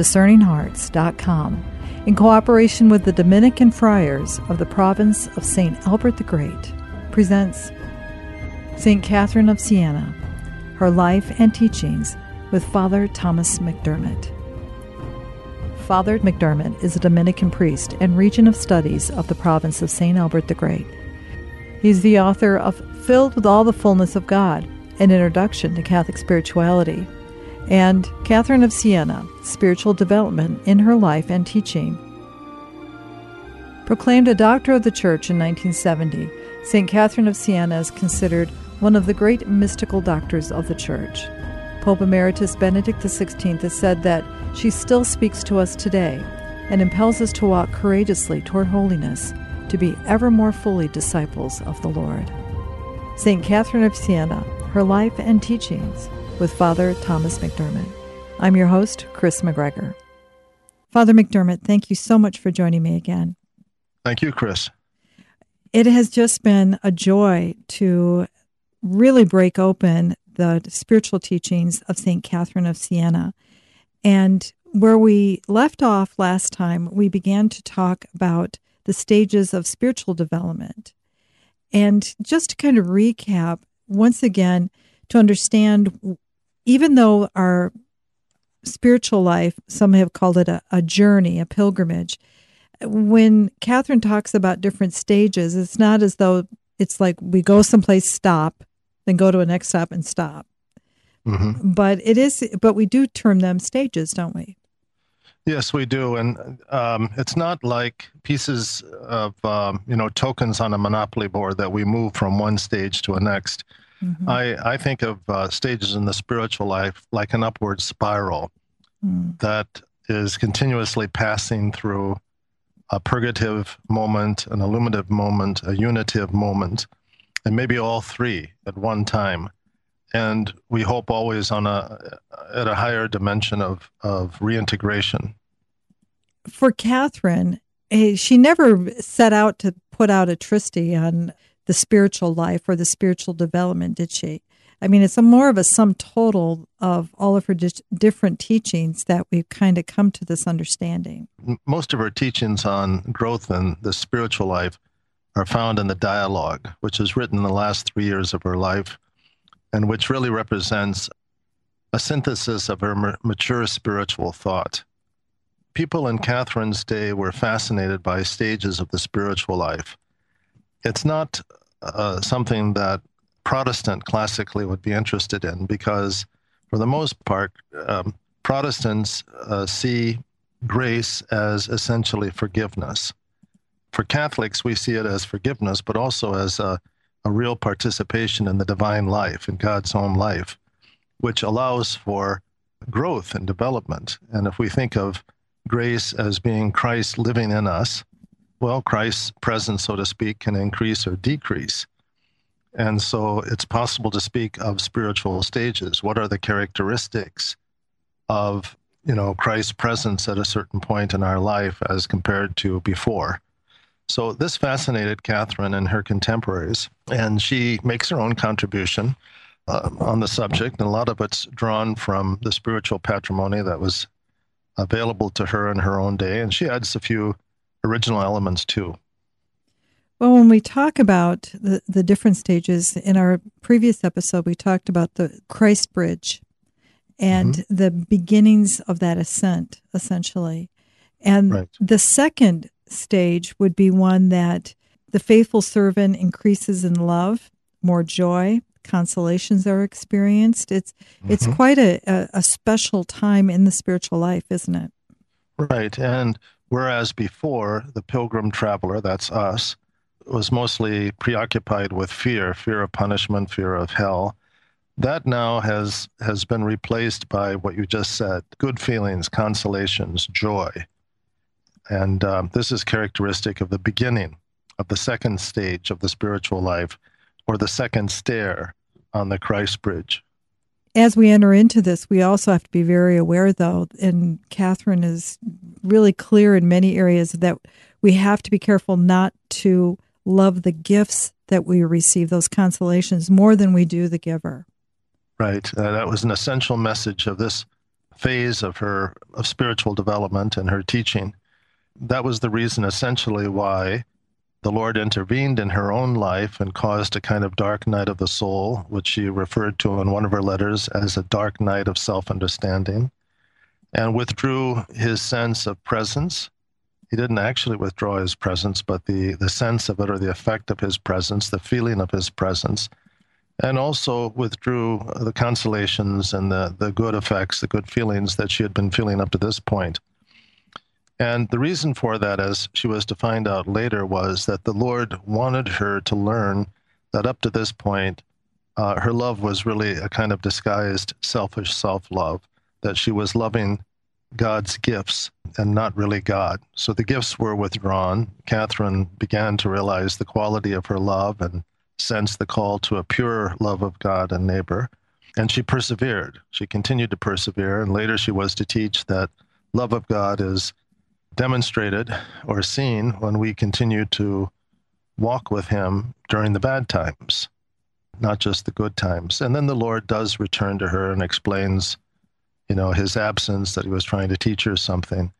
discerninghearts.com, in cooperation with the Dominican Friars of the province of St. Albert the Great, presents St. Catherine of Siena, her life and teachings with Father Thomas McDermott. Father McDermott is a Dominican priest and regent of studies of the province of St. Albert the Great. He's the author of Filled with All the Fullness of God, an introduction to Catholic spirituality, and Catherine of Siena, spiritual development in her life and teaching. Proclaimed a doctor of the Church in 1970, St. Catherine of Siena is considered one of the great mystical doctors of the Church. Pope Emeritus Benedict XVI has said that she still speaks to us today and impels us to walk courageously toward holiness, to be ever more fully disciples of the Lord. St. Catherine of Siena, her life and teachings, with Father Thomas McDermott. I'm your host, Chris McGregor. Father McDermott, thank you so much for joining me again. Thank you, Chris. It has just been a joy to really break open the spiritual teachings of St. Catherine of Siena. And where we left off last time, we began to talk about the stages of spiritual development. And just to kind of recap, once again, to understand even though our spiritual life, some have called it a, a journey, a pilgrimage, when Catherine talks about different stages, it's not as though it's like we go someplace, stop, then go to a next stop and stop. Mm-hmm. But it is, but we do term them stages, don't we? Yes, we do, and um, it's not like pieces of um, you know tokens on a monopoly board that we move from one stage to a next. Mm-hmm. I, I think of uh, stages in the spiritual life like an upward spiral mm. that is continuously passing through a purgative moment, an illuminative moment, a unitive moment, and maybe all three at one time. And we hope always on a at a higher dimension of of reintegration. For Catherine, eh, she never set out to put out a tristy on the spiritual life or the spiritual development, did she? I mean, it's a more of a sum total of all of her di- different teachings that we've kind of come to this understanding. Most of her teachings on growth and the spiritual life are found in the dialogue, which was written in the last three years of her life, and which really represents a synthesis of her mature spiritual thought. People in Catherine's day were fascinated by stages of the spiritual life. It's not uh, something that Protestant classically would be interested in because, for the most part, um, Protestants uh, see grace as essentially forgiveness. For Catholics, we see it as forgiveness, but also as a, a real participation in the divine life, in God's own life, which allows for growth and development. And if we think of grace as being Christ living in us, well, Christ's presence, so to speak, can increase or decrease. And so it's possible to speak of spiritual stages. What are the characteristics of, you know, Christ's presence at a certain point in our life as compared to before? So this fascinated Catherine and her contemporaries, and she makes her own contribution uh, on the subject. And a lot of it's drawn from the spiritual patrimony that was available to her in her own day. And she adds a few original elements too. Well, when we talk about the, the different stages, in our previous episode, we talked about the Christ Bridge and mm-hmm. the beginnings of that ascent, essentially. And right. the second stage would be one that the faithful servant increases in love, more joy, consolations are experienced. It's mm-hmm. it's quite a, a, a special time in the spiritual life, isn't it? Right. And Whereas before, the pilgrim traveler, that's us, was mostly preoccupied with fear, fear of punishment, fear of hell. That now has, has been replaced by what you just said good feelings, consolations, joy. And um, this is characteristic of the beginning of the second stage of the spiritual life, or the second stair on the Christ bridge as we enter into this, we also have to be very aware, though, and Catherine is really clear in many areas that we have to be careful not to love the gifts that we receive, those consolations, more than we do the giver. Right. Uh, that was an essential message of this phase of her of spiritual development and her teaching. That was the reason essentially why the Lord intervened in her own life and caused a kind of dark night of the soul, which she referred to in one of her letters as a dark night of self understanding, and withdrew his sense of presence. He didn't actually withdraw his presence, but the, the sense of it or the effect of his presence, the feeling of his presence, and also withdrew the consolations and the, the good effects, the good feelings that she had been feeling up to this point. And the reason for that, as she was to find out later, was that the Lord wanted her to learn that up to this point, uh, her love was really a kind of disguised selfish self love, that she was loving God's gifts and not really God. So the gifts were withdrawn. Catherine began to realize the quality of her love and sense the call to a pure love of God and neighbor. And she persevered. She continued to persevere. And later she was to teach that love of God is demonstrated or seen when we continue to walk with Him during the bad times, not just the good times. And then the Lord does return to her and explains, you know, His absence, that He was trying to teach her something,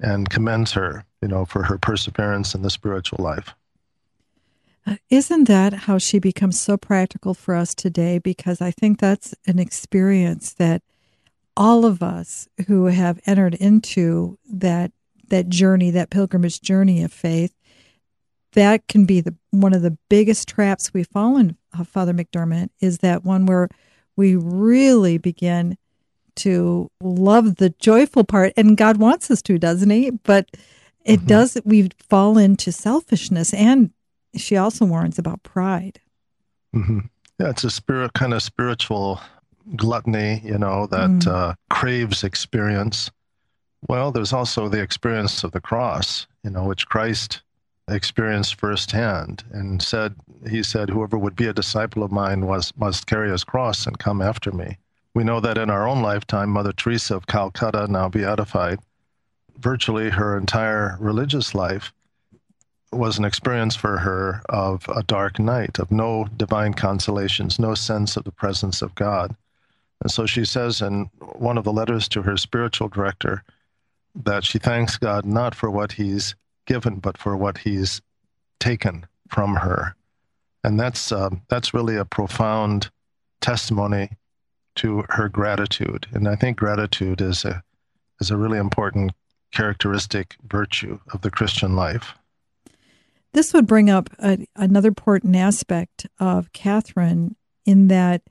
and commends her, you know, for her perseverance in the spiritual life. Uh, isn't that how she becomes so practical for us today? Because I think that's an experience that all of us who have entered into that that journey, that pilgrimage journey of faith, that can be the one of the biggest traps we fall in, uh, Father McDermott, is that one where we really begin to love the joyful part, and God wants us to, doesn't He? But it mm-hmm. does. We fall into selfishness, and she also warns about pride. Mm-hmm. Yeah, it's a spirit kind of spiritual gluttony, you know, that mm. uh, craves experience well, there's also the experience of the cross, you know, which Christ experienced firsthand and said, He said, Whoever would be a disciple of mine was, must carry his cross and come after me. We know that in our own lifetime, Mother Teresa of Calcutta, now beatified, virtually her entire religious life was an experience for her of a dark night, of no divine consolations, no sense of the presence of God. And so she says in one of the letters to her spiritual director, that she thanks God not for what He's given, but for what He's taken from her, and that's uh, that's really a profound testimony to her gratitude. And I think gratitude is a is a really important characteristic virtue of the Christian life. This would bring up a, another important aspect of Catherine in that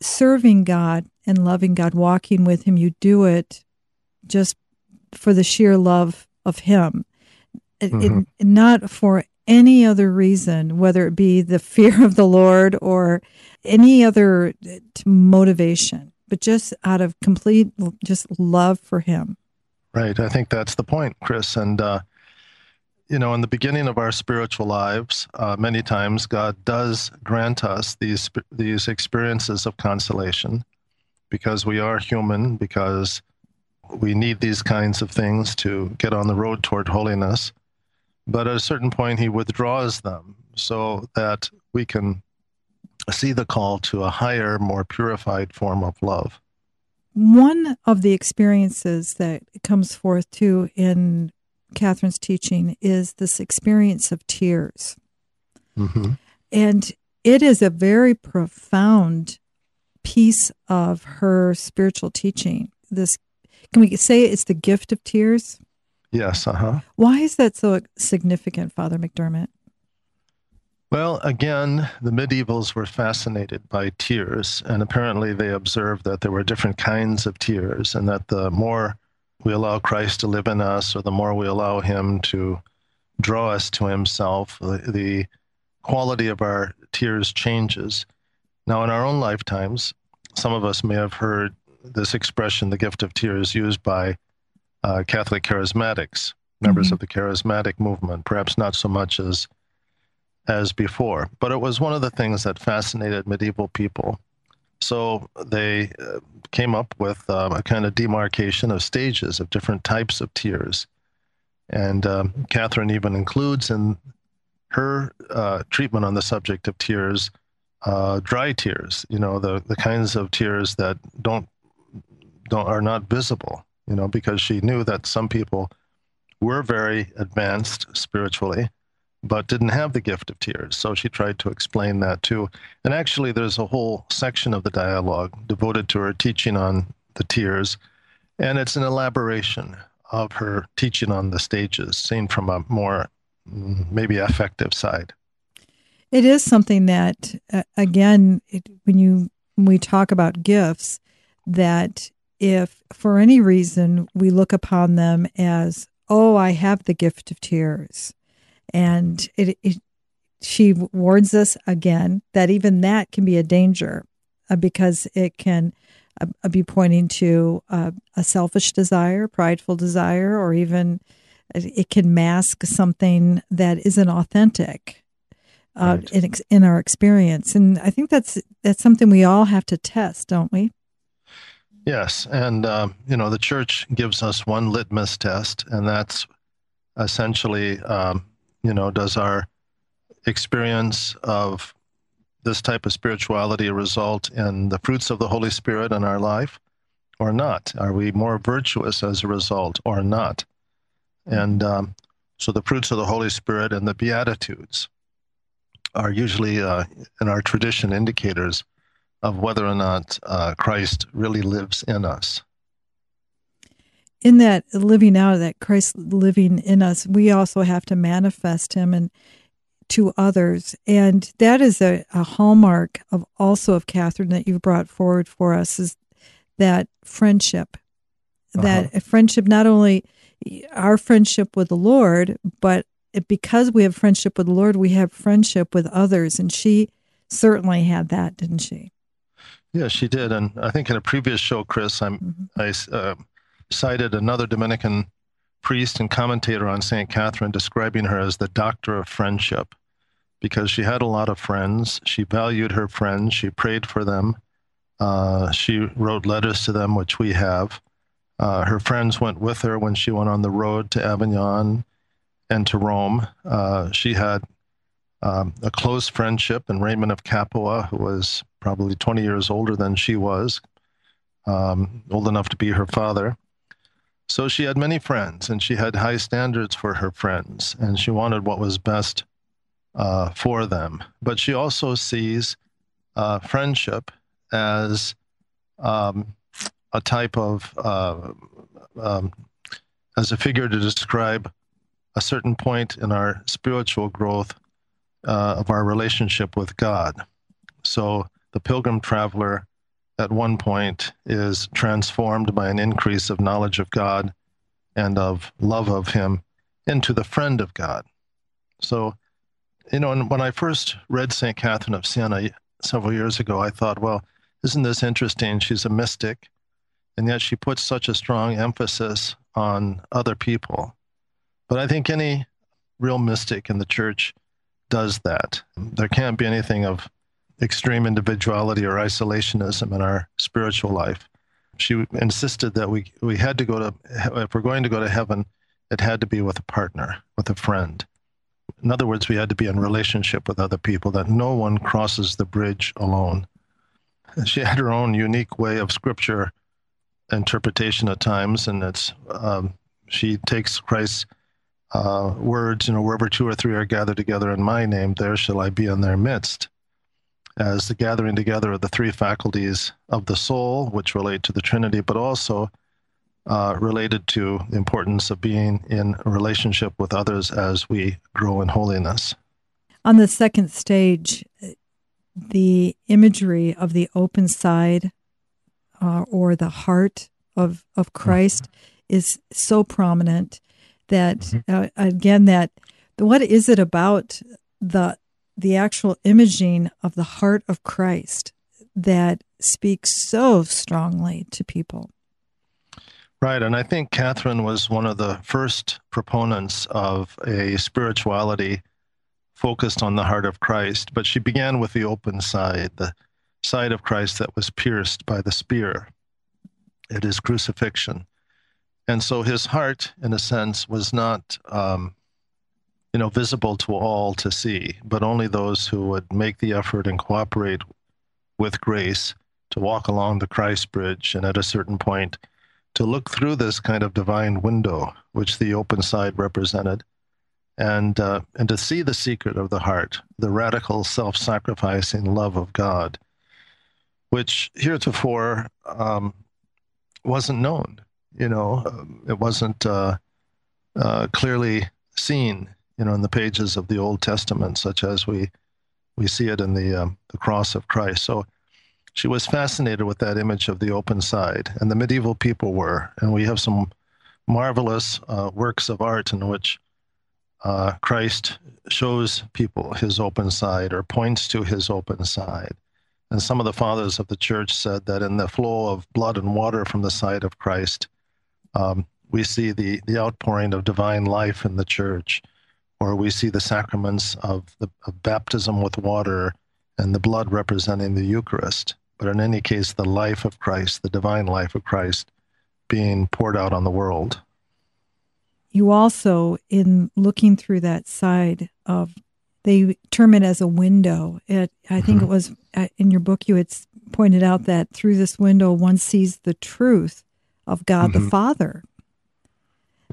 serving God and loving God, walking with Him, you do it just for the sheer love of Him, mm-hmm. it, not for any other reason, whether it be the fear of the Lord or any other uh, motivation, but just out of complete just love for Him. Right. I think that's the point, Chris. And, uh, you know, in the beginning of our spiritual lives, uh, many times God does grant us these these experiences of consolation because we are human, because we need these kinds of things to get on the road toward holiness. But at a certain point, he withdraws them so that we can see the call to a higher, more purified form of love. One of the experiences that comes forth too in Catherine's teaching is this experience of tears. Mm-hmm. And it is a very profound piece of her spiritual teaching, this can we say it's the gift of tears? Yes. Uh huh. Why is that so significant, Father McDermott? Well, again, the medievals were fascinated by tears, and apparently they observed that there were different kinds of tears, and that the more we allow Christ to live in us, or the more we allow Him to draw us to Himself, the, the quality of our tears changes. Now, in our own lifetimes, some of us may have heard this expression, the gift of tears, used by uh, Catholic charismatics, members mm-hmm. of the charismatic movement, perhaps not so much as as before. But it was one of the things that fascinated medieval people. So they uh, came up with um, a kind of demarcation of stages of different types of tears. And um, Catherine even includes in her uh, treatment on the subject of tears uh, dry tears, you know, the, the kinds of tears that don't don't are not visible, you know, because she knew that some people were very advanced spiritually, but didn't have the gift of tears. So she tried to explain that too. And actually, there's a whole section of the dialogue devoted to her teaching on the tears, and it's an elaboration of her teaching on the stages, seen from a more mm, maybe affective side. It is something that, uh, again, it, when you when we talk about gifts, that if for any reason we look upon them as, oh, I have the gift of tears, and it, it she warns us again that even that can be a danger uh, because it can uh, be pointing to uh, a selfish desire, prideful desire, or even uh, it can mask something that isn't authentic uh, right. in, in our experience. And I think that's that's something we all have to test, don't we? Yes, and um, you know the church gives us one litmus test, and that's essentially, um, you know, does our experience of this type of spirituality result in the fruits of the Holy Spirit in our life, or not? Are we more virtuous as a result, or not? And um, so the fruits of the Holy Spirit and the Beatitudes are usually uh, in our tradition indicators of whether or not uh, Christ really lives in us. In that living out, that Christ living in us, we also have to manifest Him and to others, and that is a, a hallmark of also of Catherine that you've brought forward for us is that friendship, uh-huh. that friendship not only our friendship with the Lord, but because we have friendship with the Lord, we have friendship with others. And she certainly had that, didn't she? Yeah, she did. And I think in a previous show, Chris, mm-hmm. i uh, cited another Dominican priest and commentator on St. Catherine describing her as the doctor of friendship because she had a lot of friends. She valued her friends. She prayed for them. Uh, she wrote letters to them, which we have. Uh, her friends went with her when she went on the road to Avignon and to Rome. Uh, she had um, a close friendship in Raymond of Capua, who was probably 20 years older than she was, um, old enough to be her father. So she had many friends, and she had high standards for her friends, and she wanted what was best uh, for them. But she also sees uh, friendship as um, a type of, uh, um, as a figure to describe a certain point in our spiritual growth uh, of our relationship with God. So the pilgrim traveler at one point is transformed by an increase of knowledge of God and of love of Him into the friend of God. So, you know, when I first read St. Catherine of Siena several years ago, I thought, well, isn't this interesting? She's a mystic, and yet she puts such a strong emphasis on other people. But I think any real mystic in the church does that. There can't be anything of extreme individuality or isolationism in our spiritual life. She insisted that we, we had to go to, if we're going to go to heaven, it had to be with a partner, with a friend. In other words, we had to be in relationship with other people, that no one crosses the bridge alone. She had her own unique way of scripture interpretation at times, and it's um, she takes Christ's uh, words, you know, wherever two or three are gathered together in my name, there shall I be in their midst. As the gathering together of the three faculties of the soul, which relate to the Trinity, but also uh, related to the importance of being in relationship with others as we grow in holiness. On the second stage, the imagery of the open side uh, or the heart of, of Christ mm-hmm. is so prominent that mm-hmm. uh, again that what is it about the the actual imaging of the heart of Christ that speaks so strongly to people. Right, and I think Catherine was one of the first proponents of a spirituality focused on the heart of Christ, but she began with the open side, the side of Christ that was pierced by the spear at his crucifixion and so his heart, in a sense, was not, um, you know, visible to all to see, but only those who would make the effort and cooperate with grace to walk along the Christ bridge and at a certain point to look through this kind of divine window, which the open side represented, and, uh, and to see the secret of the heart, the radical self sacrificing love of God, which heretofore um, wasn't known. You know, um, it wasn't uh, uh, clearly seen, you know, in the pages of the Old Testament, such as we we see it in the um, the cross of Christ. So she was fascinated with that image of the open side, and the medieval people were. And we have some marvelous uh, works of art in which uh, Christ shows people his open side or points to his open side. And some of the fathers of the church said that in the flow of blood and water from the side of Christ, um, we see the, the outpouring of divine life in the church, or we see the sacraments of, the, of baptism with water and the blood representing the Eucharist. But in any case, the life of Christ, the divine life of Christ, being poured out on the world. You also, in looking through that side of, they term it as a window. It, I think mm-hmm. it was uh, in your book you had pointed out that through this window one sees the truth of God mm-hmm. the Father.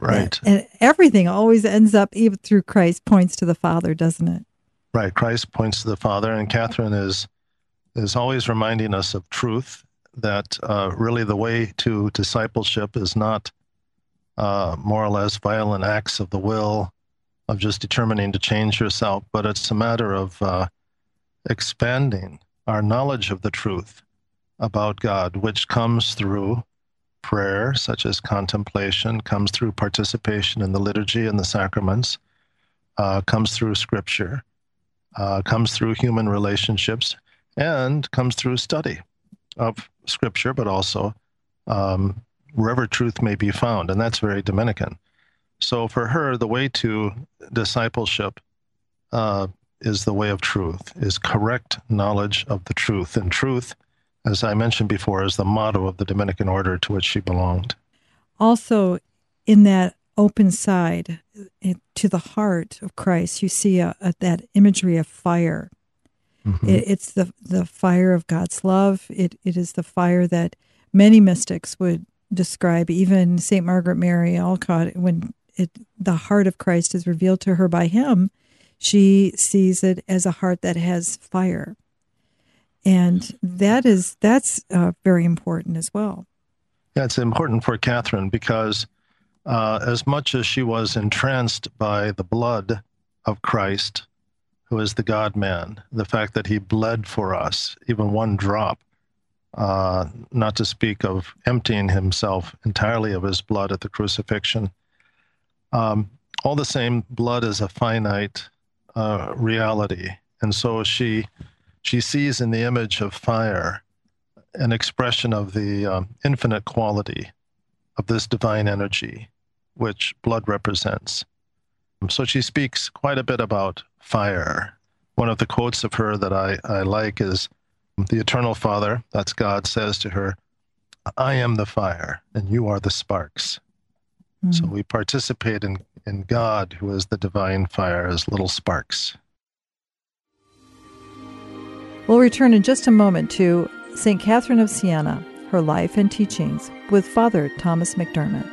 Right. And, everything always ends up, even through Christ, points to the Father, doesn't it? Right. Christ points to the Father, and Catherine is is always reminding us of truth. That uh, really the way to discipleship is not uh, more or less violent acts of the will, of just determining to change yourself, but it's a matter of uh, expanding our knowledge of the truth about God, which comes through prayer, such as contemplation, comes through participation in the liturgy and the sacraments, uh, comes through scripture, uh, comes through human relationships, and comes through study of scripture, but also um, wherever truth may be found. And that's very Dominican. So for her, the way to discipleship uh, is the way of truth, is correct knowledge of the truth. And truth as I mentioned before, is the motto of the Dominican order to which she belonged. Also, in that open side it, to the heart of Christ, you see a, a, that imagery of fire. Mm-hmm. It, it's the the fire of God's love. It it is the fire that many mystics would describe. Even Saint Margaret Mary Alacoque, when it, the heart of Christ is revealed to her by Him, she sees it as a heart that has fire and that is that's uh, very important as well. Yeah, it's important for Catherine because uh, as much as she was entranced by the blood of Christ, who is the God Man, the fact that he bled for us, even one drop, uh, not to speak of emptying himself entirely of his blood at the crucifixion. Um, all the same, blood is a finite uh, reality. And so she she sees in the image of fire an expression of the um, infinite quality of this divine energy, which blood represents. So she speaks quite a bit about fire. One of the quotes of her that I, I like is The Eternal Father, that's God, says to her, I am the fire, and you are the sparks. Mm. So we participate in, in God, who is the divine fire, as little sparks. We'll return in just a moment to St. Catherine of Siena, her life and teachings, with Father Thomas McDermott.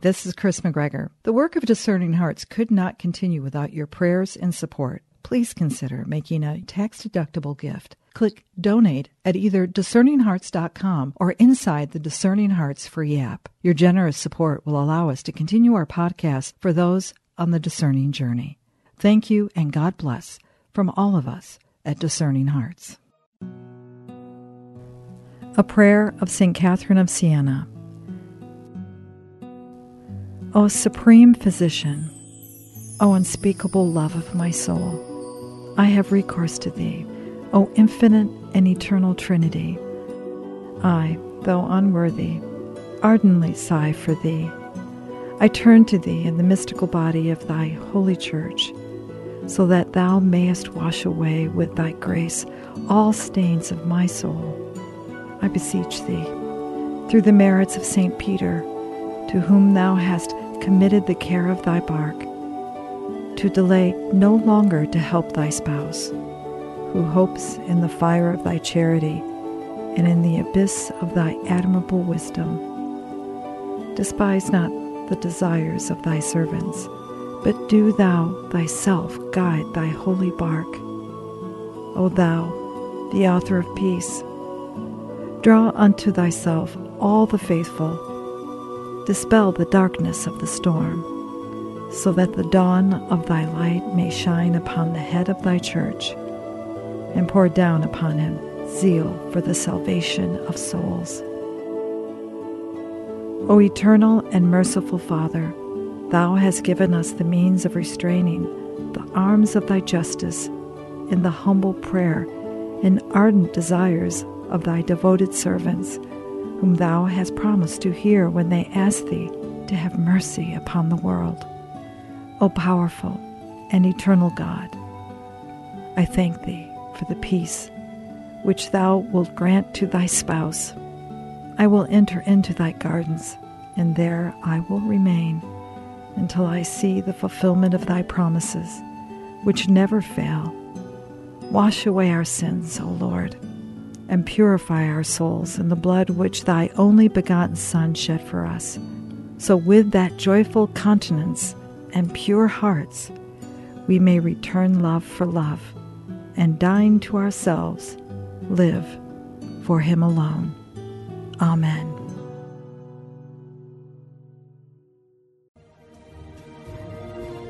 This is Chris McGregor. The work of Discerning Hearts could not continue without your prayers and support. Please consider making a tax deductible gift. Click donate at either discerninghearts.com or inside the Discerning Hearts free app. Your generous support will allow us to continue our podcast for those on the discerning journey. Thank you and God bless from all of us at Discerning Hearts. A prayer of St. Catherine of Siena. O Supreme Physician, O unspeakable love of my soul, I have recourse to Thee, O infinite and eternal Trinity. I, though unworthy, ardently sigh for Thee. I turn to Thee in the mystical body of Thy holy Church so that thou mayest wash away with thy grace all stains of my soul. I beseech thee, through the merits of St. Peter, to whom thou hast committed the care of thy bark, to delay no longer to help thy spouse, who hopes in the fire of thy charity and in the abyss of thy admirable wisdom. Despise not the desires of thy servants, but do thou thyself guide thy holy bark. O thou, the author of peace, draw unto thyself all the faithful, dispel the darkness of the storm, so that the dawn of thy light may shine upon the head of thy church, and pour down upon him zeal for the salvation of souls. O eternal and merciful Father, Thou hast given us the means of restraining the arms of Thy justice in the humble prayer and ardent desires of Thy devoted servants, whom Thou hast promised to hear when they ask Thee to have mercy upon the world. O powerful and eternal God, I thank Thee for the peace which Thou wilt grant to Thy spouse. I will enter into Thy gardens, and there I will remain until I see the fulfillment of Thy promises, which never fail. Wash away our sins, O Lord, and purify our souls in the blood which Thy only begotten Son shed for us. So, with that joyful countenance and pure hearts, we may return love for love and dying to ourselves, live for Him alone. Amen.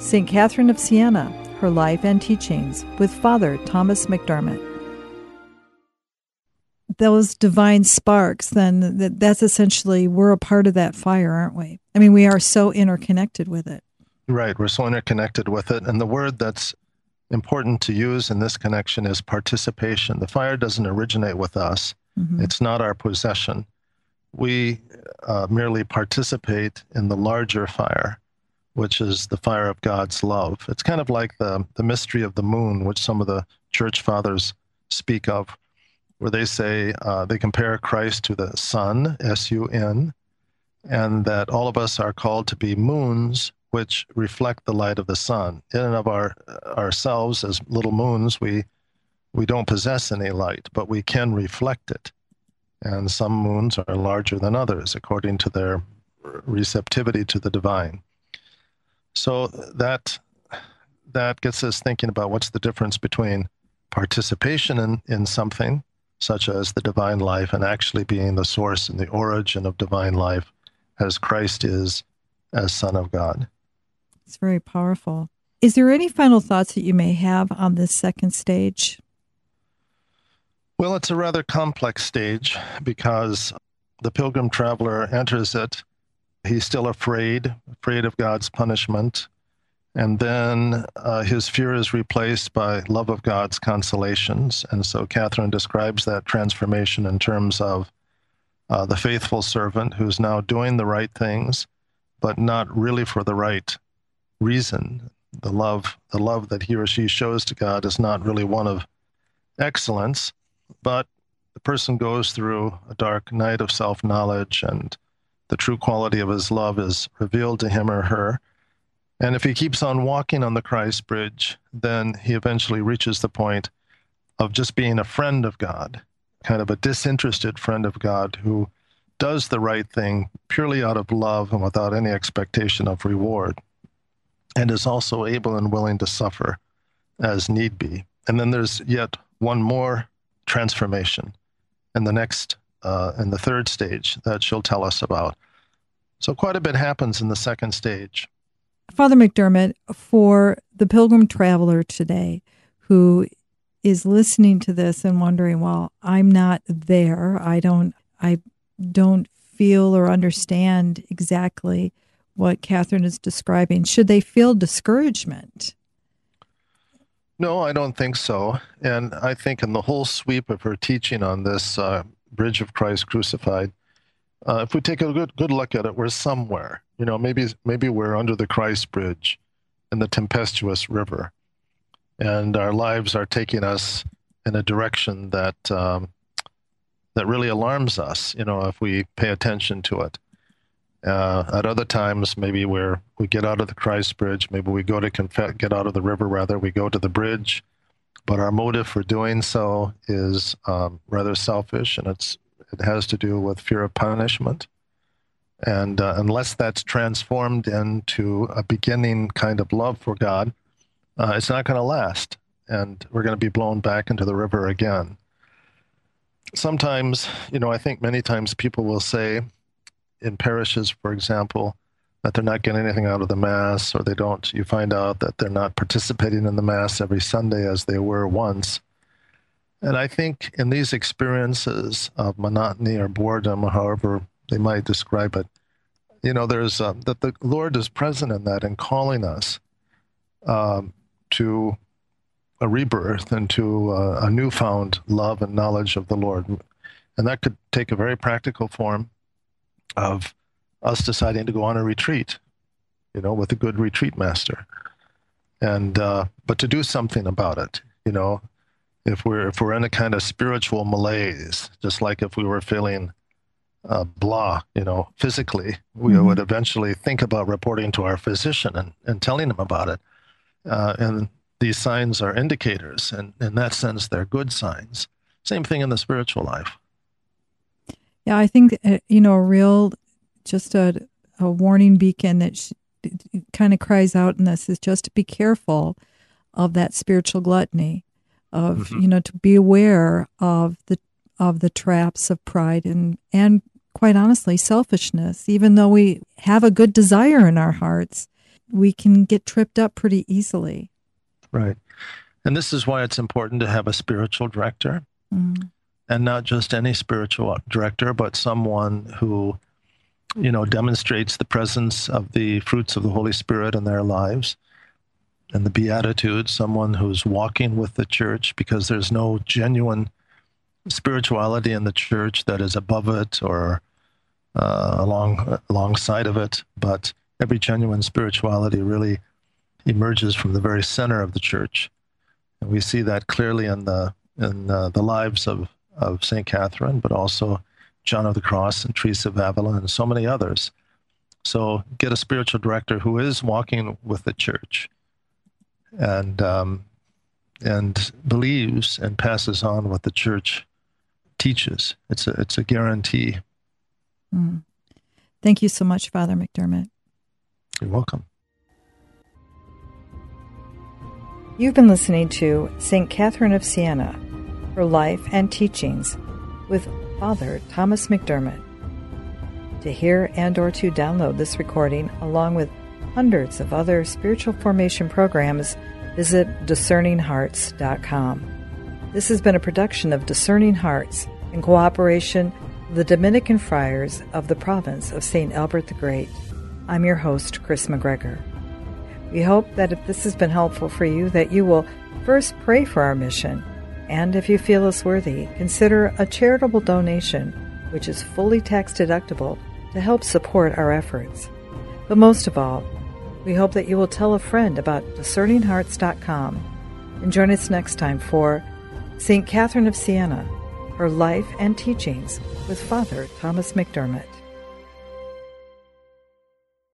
St. Catherine of Siena, her life and teachings, with Father Thomas McDermott. Those divine sparks, then that's essentially, we're a part of that fire, aren't we? I mean, we are so interconnected with it. Right, we're so interconnected with it. And the word that's important to use in this connection is participation. The fire doesn't originate with us, mm-hmm. it's not our possession. We uh, merely participate in the larger fire which is the fire of God's love. It's kind of like the, the mystery of the moon, which some of the church fathers speak of, where they say uh, they compare Christ to the sun, S U N, and that all of us are called to be moons which reflect the light of the sun. In and of our, ourselves, as little moons, we, we don't possess any light, but we can reflect it. And some moons are larger than others according to their receptivity to the divine. So that that gets us thinking about what's the difference between participation in, in something, such as the divine life, and actually being the source and the origin of divine life, as Christ is as Son of God. It's very powerful. Is there any final thoughts that you may have on this second stage? Well, it's a rather complex stage because the pilgrim traveler enters it He's still afraid, afraid of God's punishment. And then uh, his fear is replaced by love of God's consolations. And so Catherine describes that transformation in terms of uh, the faithful servant who's now doing the right things, but not really for the right reason. The love, the love that he or she shows to God is not really one of excellence, but the person goes through a dark night of self knowledge and the true quality of his love is revealed to him or her. And if he keeps on walking on the Christ bridge, then he eventually reaches the point of just being a friend of God, kind of a disinterested friend of God who does the right thing purely out of love and without any expectation of reward, and is also able and willing to suffer as need be. And then there's yet one more transformation in the next, uh, in the third stage that she'll tell us about. So quite a bit happens in the second stage. Father McDermott, for the pilgrim traveler today who is listening to this and wondering, well, I'm not there. I don't I don't feel or understand exactly what Catherine is describing. Should they feel discouragement? No, I don't think so. And I think in the whole sweep of her teaching on this uh, Bridge of Christ crucified, uh, if we take a good good look at it, we're somewhere. You know, maybe maybe we're under the Christ Bridge in the tempestuous river, and our lives are taking us in a direction that um, that really alarms us. You know, if we pay attention to it. Uh, at other times, maybe where we get out of the Christ Bridge, maybe we go to conf- get out of the river. Rather, we go to the bridge, but our motive for doing so is um, rather selfish, and it's it has to do with fear of punishment. And uh, unless that's transformed into a beginning kind of love for God, uh, it's not going to last. And we're going to be blown back into the river again. Sometimes, you know, I think many times people will say in parishes, for example, that they're not getting anything out of the Mass, or they don't, you find out that they're not participating in the Mass every Sunday as they were once. And I think in these experiences of monotony or boredom, or however they might describe it, you know, there's uh, that the Lord is present in that and calling us um, to a rebirth and to uh, a newfound love and knowledge of the Lord. And that could take a very practical form of us deciding to go on a retreat, you know, with a good retreat master. And, uh, but to do something about it, you know, if we're if we're in a kind of spiritual malaise, just like if we were feeling uh, blah, you know, physically, we mm-hmm. would eventually think about reporting to our physician and, and telling him about it. Uh, and these signs are indicators, and in that sense, they're good signs. Same thing in the spiritual life. Yeah, I think uh, you know, a real, just a a warning beacon that kind of cries out in this is just to be careful of that spiritual gluttony of mm-hmm. you know to be aware of the of the traps of pride and and quite honestly selfishness even though we have a good desire in our hearts we can get tripped up pretty easily right and this is why it's important to have a spiritual director mm. and not just any spiritual director but someone who you know demonstrates the presence of the fruits of the holy spirit in their lives and the Beatitudes, someone who's walking with the church, because there's no genuine spirituality in the church that is above it or uh, along alongside of it. But every genuine spirituality really emerges from the very center of the church, and we see that clearly in the in uh, the lives of of Saint Catherine, but also John of the Cross and Teresa of Avila and so many others. So get a spiritual director who is walking with the church and um, and believes and passes on what the church teaches. It's a it's a guarantee. Mm. Thank you so much, Father McDermott. You're welcome. You've been listening to St. Catherine of Siena, her life and teachings with Father Thomas McDermott. To hear and or to download this recording along with hundreds of other spiritual formation programs, visit discerninghearts.com. This has been a production of Discerning Hearts in cooperation with the Dominican Friars of the province of St. Albert the Great. I'm your host, Chris McGregor. We hope that if this has been helpful for you, that you will first pray for our mission, and if you feel us worthy, consider a charitable donation, which is fully tax deductible, to help support our efforts. But most of all, we hope that you will tell a friend about discerninghearts.com and join us next time for St. Catherine of Siena, her life and teachings with Father Thomas McDermott.